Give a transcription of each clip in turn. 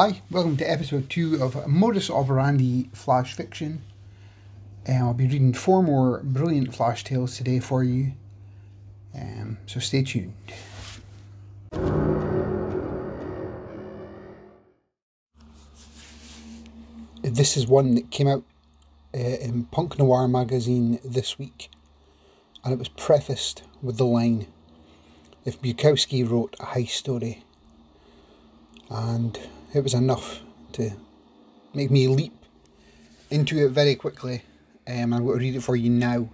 Hi, welcome to episode 2 of Modus Operandi Flash Fiction. Um, I'll be reading four more brilliant flash tales today for you, um, so stay tuned. This is one that came out uh, in Punk Noir magazine this week, and it was prefaced with the line If Bukowski wrote a high story, and it was enough to make me leap into it very quickly. Um, I'm going to read it for you now.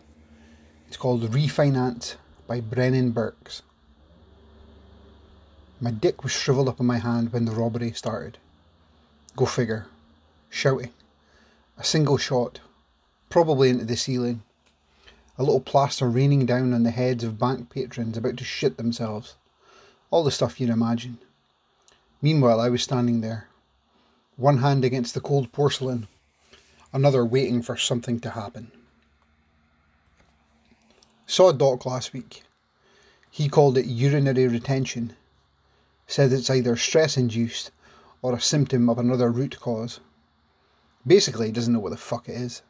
It's called Refinance by Brennan Burks. My dick was shriveled up in my hand when the robbery started. Go figure. Shouting. A single shot, probably into the ceiling. A little plaster raining down on the heads of bank patrons about to shit themselves. All the stuff you'd imagine. Meanwhile, I was standing there, one hand against the cold porcelain, another waiting for something to happen. Saw a Doc last week. He called it urinary retention, said it's either stress induced or a symptom of another root cause. Basically, he doesn't know what the fuck it is.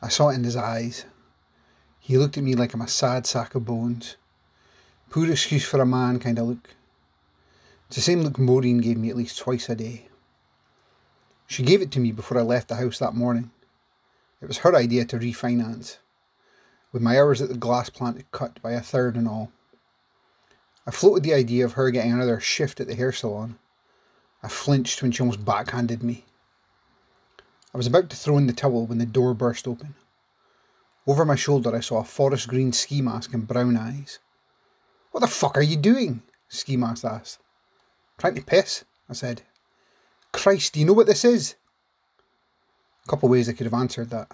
I saw it in his eyes. He looked at me like I'm a sad sack of bones. Poor excuse for a man kind of look. It's the same look Maureen gave me at least twice a day. She gave it to me before I left the house that morning. It was her idea to refinance, with my hours at the glass plant cut by a third and all. I floated the idea of her getting another shift at the hair salon. I flinched when she almost backhanded me. I was about to throw in the towel when the door burst open. Over my shoulder, I saw a forest green ski mask and brown eyes. What the fuck are you doing? Ski mask asked. Trying to piss, I said. Christ, do you know what this is? A couple ways I could have answered that.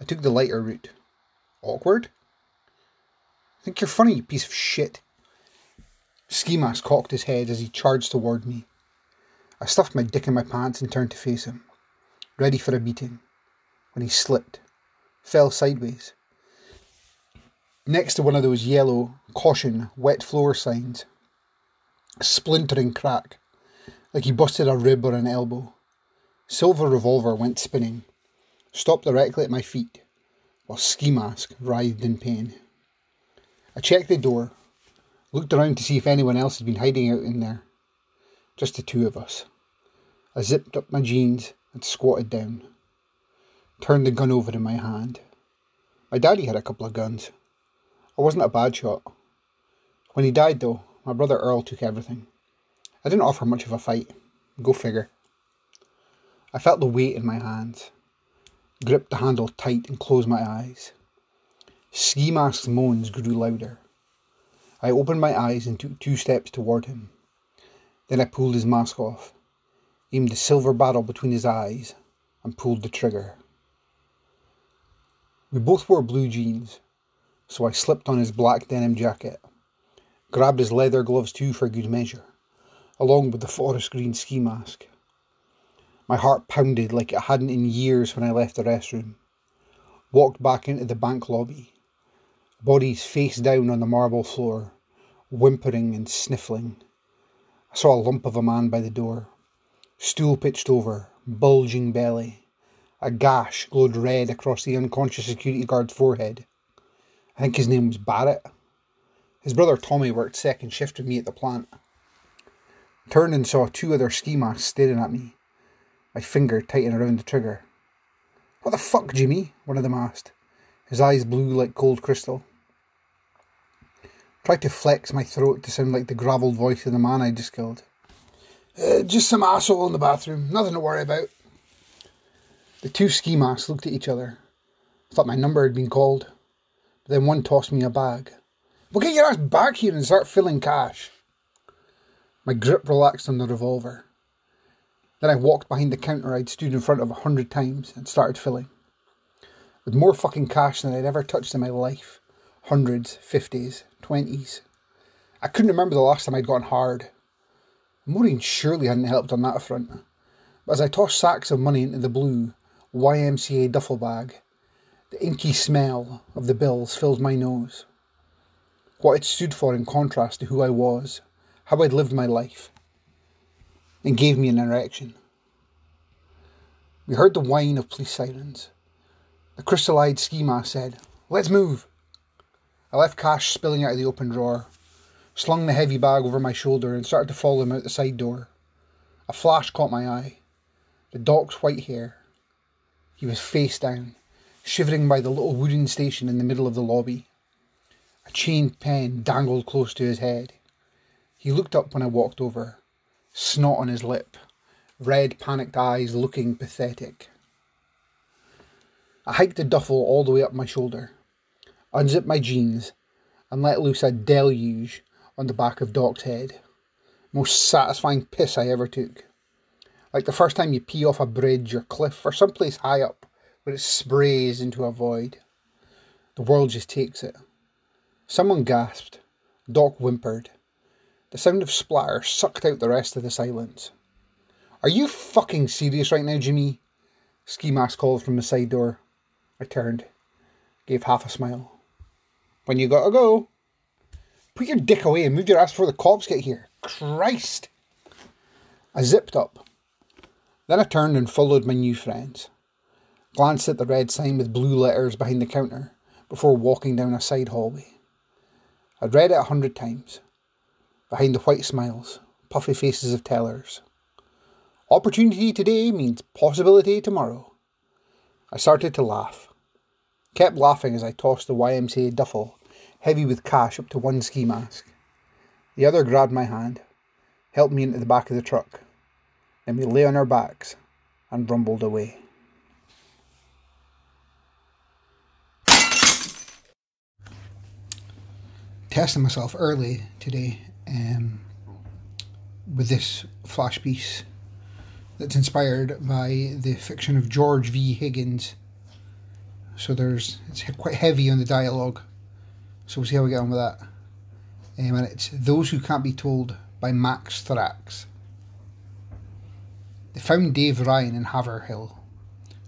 I took the lighter route. Awkward? I Think you're funny, you piece of shit. Ski mask cocked his head as he charged toward me. I stuffed my dick in my pants and turned to face him, ready for a beating, when he slipped, fell sideways. Next to one of those yellow, caution, wet floor signs splintering crack, like he busted a rib or an elbow. Silver revolver went spinning, stopped directly at my feet, while ski mask writhed in pain. I checked the door, looked around to see if anyone else had been hiding out in there. Just the two of us. I zipped up my jeans and squatted down. Turned the gun over in my hand. My daddy had a couple of guns. I wasn't a bad shot. When he died, though, my brother Earl took everything. I didn't offer much of a fight. Go figure. I felt the weight in my hands, gripped the handle tight and closed my eyes. Ski Mask's moans grew louder. I opened my eyes and took two steps toward him. Then I pulled his mask off, aimed the silver barrel between his eyes, and pulled the trigger. We both wore blue jeans, so I slipped on his black denim jacket grabbed his leather gloves too for good measure, along with the forest green ski mask. My heart pounded like it hadn't in years when I left the restroom. Walked back into the bank lobby, bodies face down on the marble floor, whimpering and sniffling. I saw a lump of a man by the door, stool pitched over, bulging belly. A gash glowed red across the unconscious security guard's forehead. I think his name was Barrett. His brother Tommy worked second shift with me at the plant. Turned and saw two other ski masks staring at me. My finger tightened around the trigger. What the fuck, Jimmy? One of them asked. His eyes blue like cold crystal. Tried to flex my throat to sound like the gravelled voice of the man I just killed. Uh, just some asshole in the bathroom. Nothing to worry about. The two ski masks looked at each other. I Thought my number had been called. But then one tossed me a bag. Well, get your ass back here and start filling cash. My grip relaxed on the revolver. Then I walked behind the counter I'd stood in front of a hundred times and started filling. With more fucking cash than I'd ever touched in my life. Hundreds, fifties, twenties. I couldn't remember the last time I'd gotten hard. Maureen surely hadn't helped on that front. But as I tossed sacks of money into the blue YMCA duffel bag, the inky smell of the bills filled my nose what it stood for in contrast to who I was, how I'd lived my life. and gave me an erection. We heard the whine of police sirens. The crystal-eyed ski mask said, Let's move. I left cash spilling out of the open drawer, slung the heavy bag over my shoulder and started to follow him out the side door. A flash caught my eye. The doc's white hair. He was face down, shivering by the little wooden station in the middle of the lobby. A chained pen dangled close to his head. He looked up when I walked over, snot on his lip, red, panicked eyes looking pathetic. I hiked the duffel all the way up my shoulder, unzipped my jeans, and let loose a deluge on the back of Doc's head. Most satisfying piss I ever took. Like the first time you pee off a bridge or cliff or someplace high up where it sprays into a void. The world just takes it. Someone gasped. Doc whimpered. The sound of splatter sucked out the rest of the silence. Are you fucking serious right now, Jimmy? Ski mask called from the side door. I turned, gave half a smile. When you gotta go. Put your dick away and move your ass before the cops get here. Christ! I zipped up. Then I turned and followed my new friends. Glanced at the red sign with blue letters behind the counter before walking down a side hallway. I'd read it a hundred times. Behind the white smiles, puffy faces of tellers. Opportunity today means possibility tomorrow. I started to laugh. Kept laughing as I tossed the YMCA duffel, heavy with cash, up to one ski mask. The other grabbed my hand, helped me into the back of the truck, and we lay on our backs and rumbled away. Testing myself early today um, with this flash piece that's inspired by the fiction of George V. Higgins. So there's it's quite heavy on the dialogue. So we'll see how we get on with that. Um, and it's Those Who Can't Be Told by Max Thrax. They found Dave Ryan in Haverhill,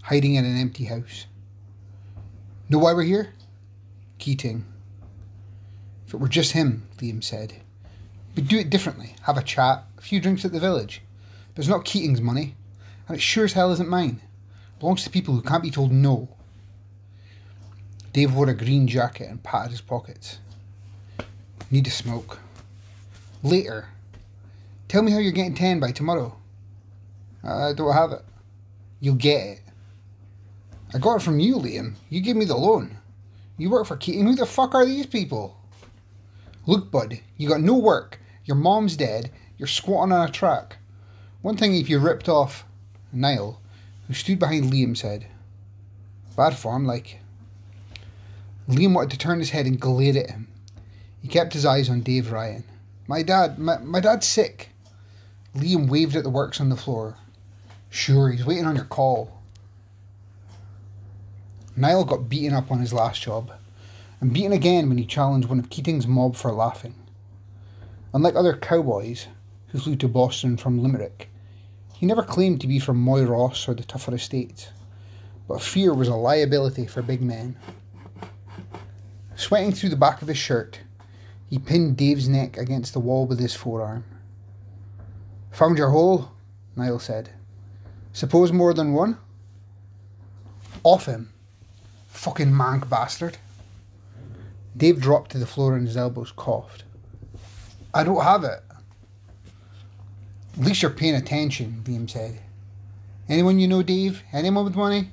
hiding in an empty house. Know why we're here? Keating. If it were just him, Liam said, we'd do it differently. Have a chat, a few drinks at the village. But it's not Keating's money, and it sure as hell isn't mine. It belongs to people who can't be told no. Dave wore a green jacket and patted his pockets. Need a smoke. Later. Tell me how you're getting 10 by tomorrow. I don't have it. You'll get it. I got it from you, Liam. You gave me the loan. You work for Keating. Who the fuck are these people? Look, bud, you got no work. Your mom's dead. You're squatting on a track. One thing if you ripped off Niall, who stood behind Liam, said, Bad form, like. Liam wanted to turn his head and glare at him. He kept his eyes on Dave Ryan. My dad, my, my dad's sick. Liam waved at the works on the floor. Sure, he's waiting on your call. Niall got beaten up on his last job and beaten again when he challenged one of Keating's mob for laughing. Unlike other cowboys who flew to Boston from Limerick, he never claimed to be from Moyross or the tougher estates, but fear was a liability for big men. Sweating through the back of his shirt, he pinned Dave's neck against the wall with his forearm. Found your hole? Niall said. Suppose more than one? Off him. Fucking mank bastard. Dave dropped to the floor on his elbows, coughed. I don't have it. At least you're paying attention, Liam said. Anyone you know, Dave? Anyone with money?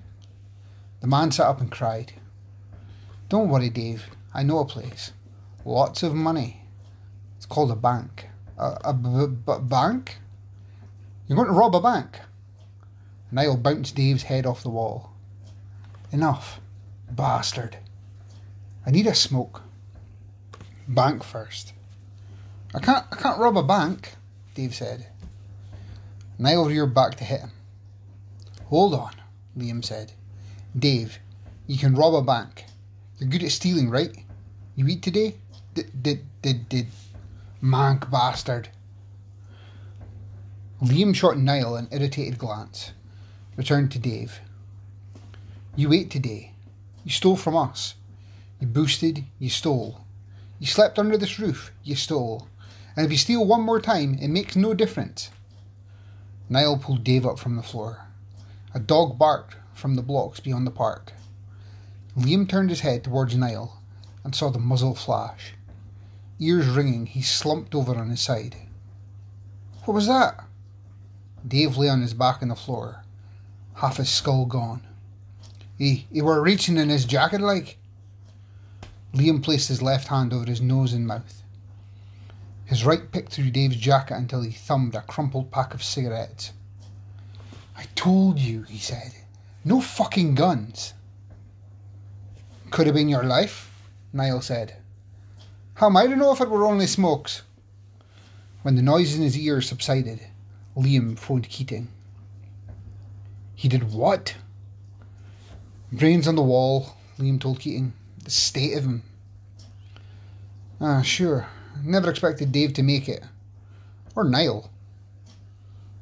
The man sat up and cried. Don't worry, Dave. I know a place. Lots of money. It's called a bank. A, a b- b- bank? You're going to rob a bank? Niall bounced Dave's head off the wall. Enough, bastard. I need a smoke. Bank first. I can't I can't rob a bank, Dave said. Niall reared back to hit him. Hold on, Liam said. Dave, you can rob a bank. You're good at stealing, right? You eat today? Did did did did mank bastard. Liam shot Niall an irritated glance, returned to Dave. You ate today. You stole from us. You boosted, you stole. You slept under this roof, you stole. And if you steal one more time, it makes no difference. Niall pulled Dave up from the floor. A dog barked from the blocks beyond the park. Liam turned his head towards Niall and saw the muzzle flash. Ears ringing, he slumped over on his side. What was that? Dave lay on his back on the floor, half his skull gone. He, he were reaching in his jacket like. Liam placed his left hand over his nose and mouth. His right picked through Dave's jacket until he thumbed a crumpled pack of cigarettes. I told you, he said. No fucking guns. Could have been your life, Niall said. How am I to know if it were only smokes? When the noise in his ears subsided, Liam phoned Keating. He did what? Brains on the wall, Liam told Keating. The state of him. Ah, sure. Never expected Dave to make it. Or Niall.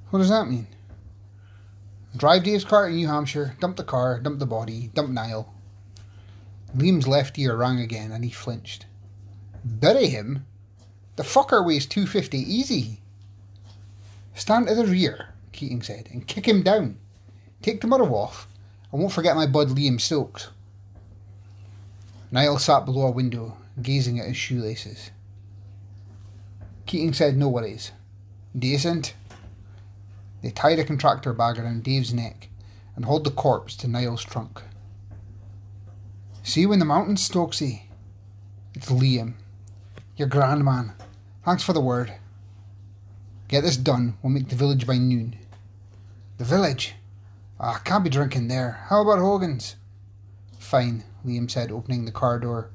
What does that mean? Drive Dave's car to New Hampshire, dump the car, dump the body, dump Niall. Liam's left ear rang again and he flinched. Bury him? The fucker weighs 250 easy. Stand to the rear, Keating said, and kick him down. Take the tomorrow off, I won't forget my bud Liam Stokes. Niall sat below a window, gazing at his shoelaces. Keating said no worries. Decent. They tied a contractor bag around Dave's neck and hauled the corpse to Niall's trunk. See you in the mountains, Stokesy. It's Liam. Your grand man. Thanks for the word. Get this done. We'll make the village by noon. The village? Ah, can't be drinking there. How about Hogan's? Fine, Liam said, opening the car door.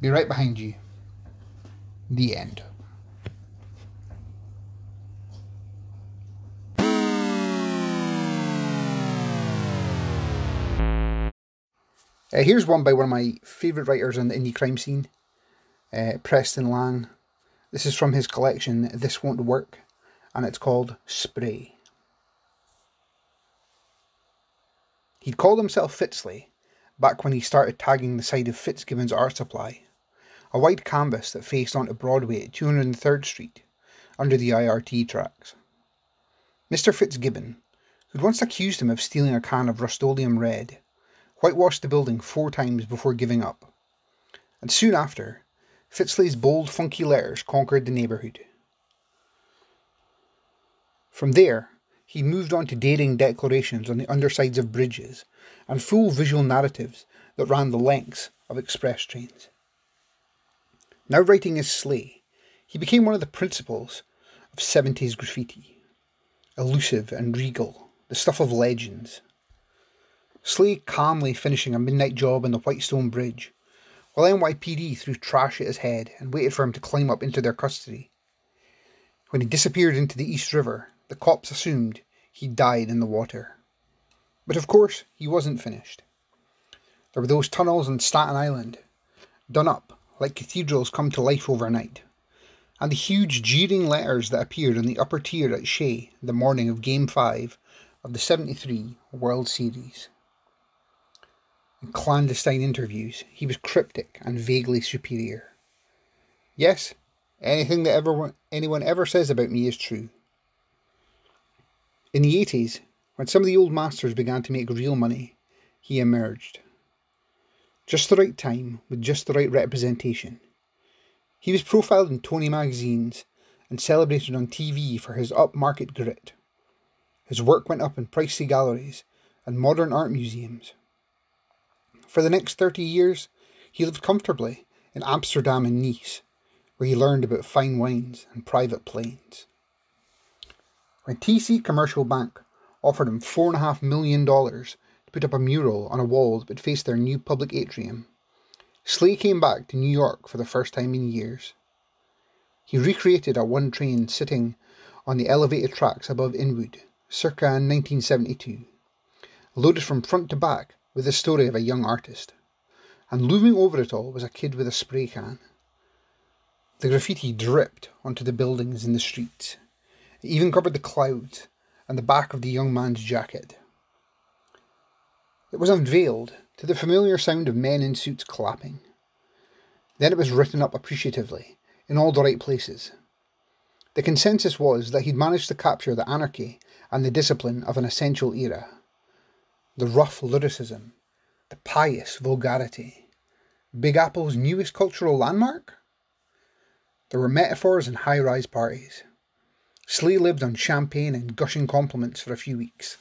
Be right behind you. The end. Uh, here's one by one of my favourite writers on the indie crime scene, uh, Preston Lang. This is from his collection This Won't Work, and it's called Spray. He'd called himself Fitzley back when he started tagging the side of Fitzgibbon's art supply, a wide canvas that faced onto Broadway at 203rd Street, under the IRT tracks. Mr. Fitzgibbon, who'd once accused him of stealing a can of Rust-Oleum Red, whitewashed the building four times before giving up. And soon after, Fitzley's bold, funky letters conquered the neighbourhood. From there, he moved on to daring declarations on the undersides of bridges and full visual narratives that ran the lengths of express trains. Now writing as Slay, he became one of the principals of 70s graffiti. Elusive and regal, the stuff of legends. Slay calmly finishing a midnight job on the Whitestone Bridge, while NYPD threw trash at his head and waited for him to climb up into their custody. When he disappeared into the East River, the cops assumed he died in the water. But of course, he wasn't finished. There were those tunnels on Staten Island, done up like cathedrals come to life overnight, and the huge jeering letters that appeared on the upper tier at Shea the morning of Game 5 of the 73 World Series In clandestine interviews, he was cryptic and vaguely superior. Yes, anything that ever anyone ever says about me is true. In the 80s, when some of the old masters began to make real money, he emerged. Just the right time, with just the right representation. He was profiled in Tony magazines and celebrated on TV for his upmarket grit. His work went up in pricey galleries and modern art museums. For the next 30 years, he lived comfortably in Amsterdam and Nice, where he learned about fine wines and private planes. When TC Commercial Bank offered him $4.5 million to put up a mural on a wall that would face their new public atrium, Slay came back to New York for the first time in years. He recreated a one train sitting on the elevated tracks above Inwood, circa 1972, loaded from front to back with the story of a young artist, and looming over it all was a kid with a spray can. The graffiti dripped onto the buildings and the streets. It even covered the clouds and the back of the young man's jacket. It was unveiled to the familiar sound of men in suits clapping. Then it was written up appreciatively in all the right places. The consensus was that he'd managed to capture the anarchy and the discipline of an essential era. The rough lyricism, the pious vulgarity. Big Apple's newest cultural landmark? There were metaphors and high rise parties. Slay lived on champagne and gushing compliments for a few weeks.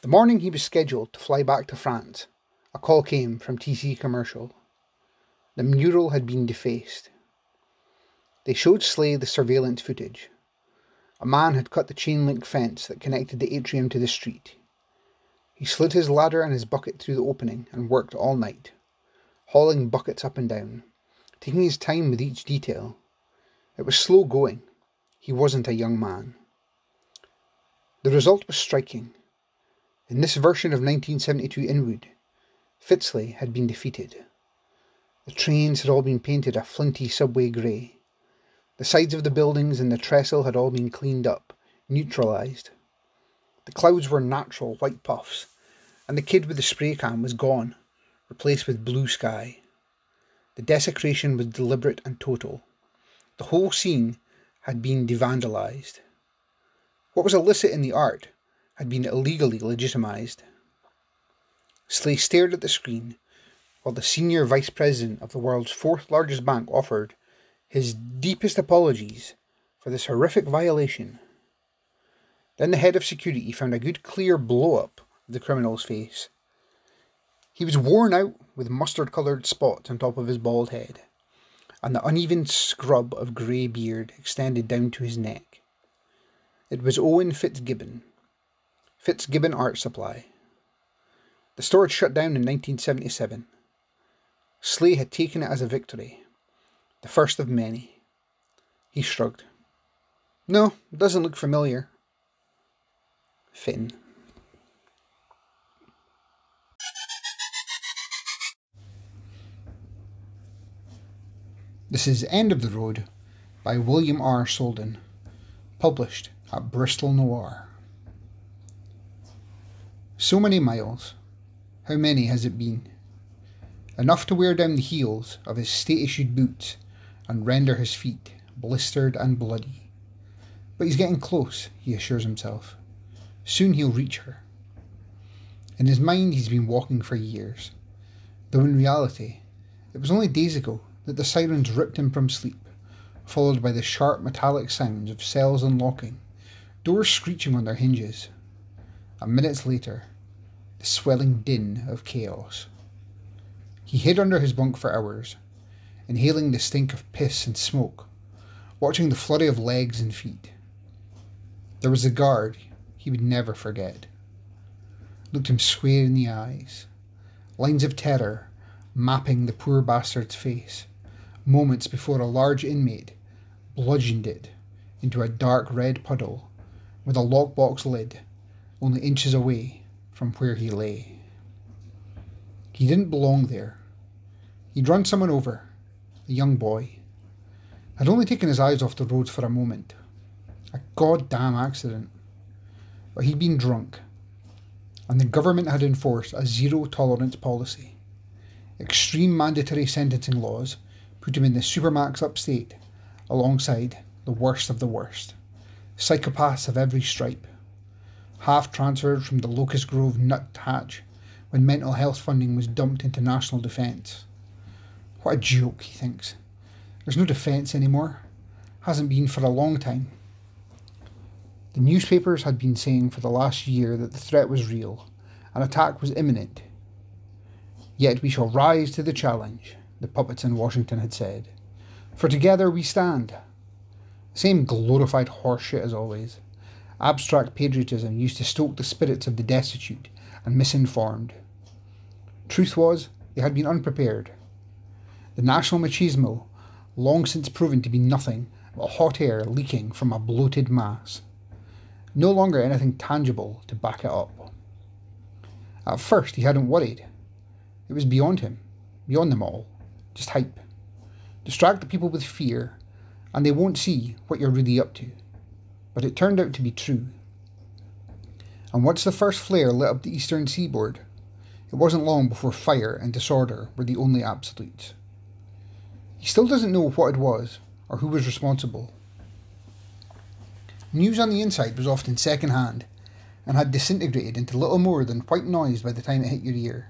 The morning he was scheduled to fly back to France, a call came from TC Commercial. The mural had been defaced. They showed Slay the surveillance footage. A man had cut the chain link fence that connected the atrium to the street. He slid his ladder and his bucket through the opening and worked all night, hauling buckets up and down, taking his time with each detail. It was slow going. He wasn't a young man. The result was striking. In this version of 1972 Inwood, Fitzley had been defeated. The trains had all been painted a flinty subway grey. The sides of the buildings and the trestle had all been cleaned up, neutralised. The clouds were natural white puffs, and the kid with the spray can was gone, replaced with blue sky. The desecration was deliberate and total. The whole scene had been devandalized. What was illicit in the art had been illegally legitimized. Slay stared at the screen while the senior vice president of the world's fourth largest bank offered his deepest apologies for this horrific violation. Then the head of security found a good clear blow up of the criminal's face. He was worn out with mustard coloured spots on top of his bald head, and the uneven scrub of grey beard extended down to his neck. It was Owen Fitzgibbon, Fitzgibbon Art Supply. The store had shut down in 1977. Slay had taken it as a victory, the first of many. He shrugged. No, it doesn't look familiar. Finn. This is End of the Road by William R. Soldan, published at Bristol Noir. So many miles. How many has it been? Enough to wear down the heels of his state issued boots and render his feet blistered and bloody. But he's getting close, he assures himself. Soon he'll reach her. In his mind, he's been walking for years, though in reality, it was only days ago that the sirens ripped him from sleep, followed by the sharp metallic sounds of cells unlocking, doors screeching on their hinges. And minutes later, the swelling din of chaos. He hid under his bunk for hours, inhaling the stink of piss and smoke, watching the flurry of legs and feet. There was a guard he would never forget. Looked him square in the eyes, lines of terror mapping the poor bastard's face moments before a large inmate bludgeoned it into a dark red puddle with a lockbox lid only inches away from where he lay. He didn't belong there. He'd run someone over, a young boy. Had only taken his eyes off the road for a moment. A goddamn accident. But he'd been drunk, and the government had enforced a zero tolerance policy. Extreme mandatory sentencing laws put him in the supermax upstate, alongside the worst of the worst. Psychopaths of every stripe. Half transferred from the Locust Grove nut hatch when mental health funding was dumped into national defence. What a joke, he thinks. There's no defence anymore. Hasn't been for a long time. The newspapers had been saying for the last year that the threat was real, an attack was imminent. Yet we shall rise to the challenge the puppets in Washington had said. For together we stand. Same glorified horseshit as always. Abstract patriotism used to stoke the spirits of the destitute and misinformed. Truth was, they had been unprepared. The national machismo, long since proven to be nothing but hot air leaking from a bloated mass. No longer anything tangible to back it up. At first, he hadn't worried. It was beyond him, beyond them all. Just hype. Distract the people with fear, and they won't see what you're really up to. But it turned out to be true. And once the first flare lit up the eastern seaboard, it wasn't long before fire and disorder were the only absolutes. He still doesn't know what it was or who was responsible. News on the inside was often second hand and had disintegrated into little more than white noise by the time it hit your ear.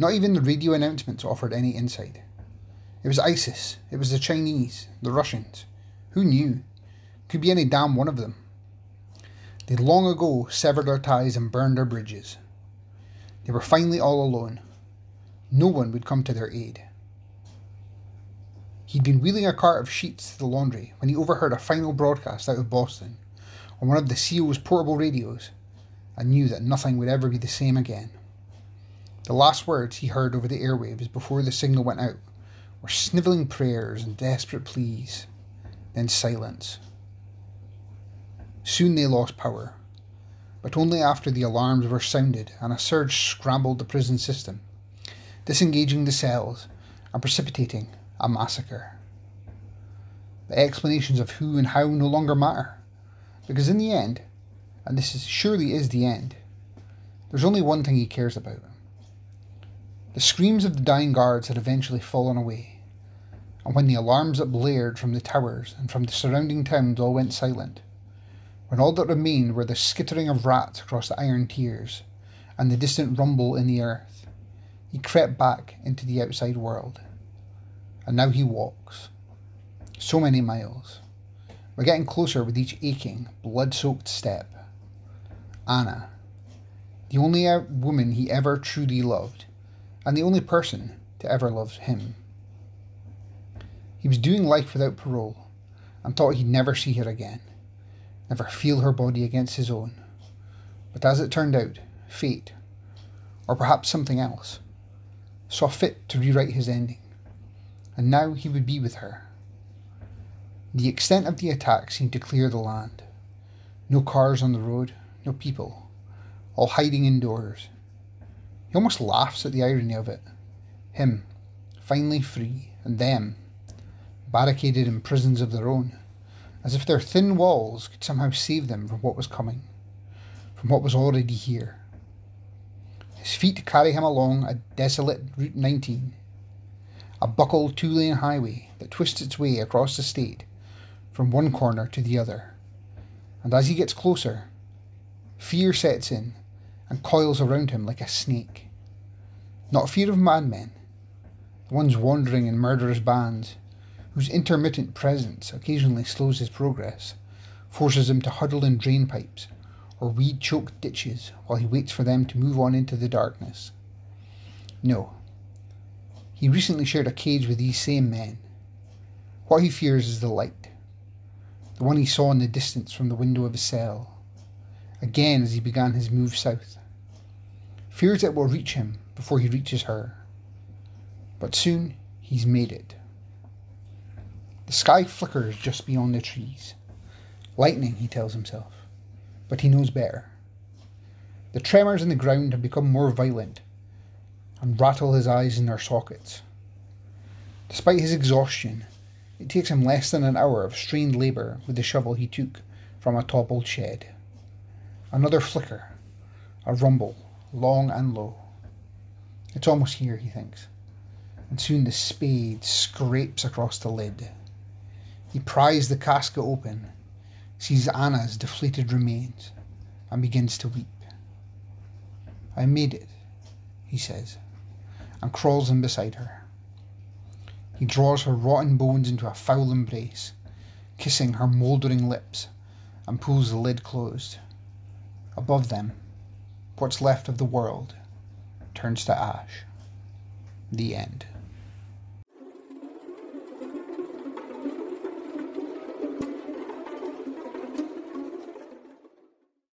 Not even the radio announcements offered any insight. It was ISIS, it was the Chinese, the Russians. Who knew? Could be any damn one of them. They'd long ago severed their ties and burned their bridges. They were finally all alone. No one would come to their aid. He'd been wheeling a cart of sheets to the laundry when he overheard a final broadcast out of Boston on one of the CO's portable radios and knew that nothing would ever be the same again. The last words he heard over the airwaves before the signal went out were snivelling prayers and desperate pleas, then silence. Soon they lost power, but only after the alarms were sounded and a surge scrambled the prison system, disengaging the cells and precipitating a massacre. The explanations of who and how no longer matter, because in the end, and this is surely is the end, there's only one thing he cares about. The screams of the dying guards had eventually fallen away, and when the alarms that blared from the towers and from the surrounding towns all went silent, when all that remained were the skittering of rats across the iron tiers and the distant rumble in the earth, he crept back into the outside world. And now he walks. So many miles. We're getting closer with each aching, blood soaked step. Anna, the only woman he ever truly loved, and the only person to ever love him. He was doing life without parole and thought he'd never see her again, never feel her body against his own. But as it turned out, fate, or perhaps something else, saw fit to rewrite his ending, and now he would be with her. The extent of the attack seemed to clear the land. No cars on the road, no people, all hiding indoors, he almost laughs at the irony of it. Him, finally free, and them, barricaded in prisons of their own, as if their thin walls could somehow save them from what was coming, from what was already here. His feet carry him along a desolate Route 19, a buckled two lane highway that twists its way across the state from one corner to the other. And as he gets closer, fear sets in and coils around him like a snake. Not fear of madmen, the ones wandering in murderous bands, whose intermittent presence occasionally slows his progress, forces him to huddle in drain pipes or weed choked ditches while he waits for them to move on into the darkness. No. He recently shared a cage with these same men. What he fears is the light, the one he saw in the distance from the window of his cell, again as he began his move south fears it will reach him before he reaches her. But soon he's made it. The sky flickers just beyond the trees. Lightning, he tells himself, but he knows better. The tremors in the ground have become more violent and rattle his eyes in their sockets. Despite his exhaustion, it takes him less than an hour of strained labour with the shovel he took from a toppled shed. Another flicker, a rumble, long and low. It's almost here, he thinks, and soon the spade scrapes across the lid. He pries the casket open, sees Anna's deflated remains, and begins to weep. I made it, he says, and crawls in beside her. He draws her rotten bones into a foul embrace, kissing her mouldering lips, and pulls the lid closed. Above them, what's left of the world turns to ash. The end.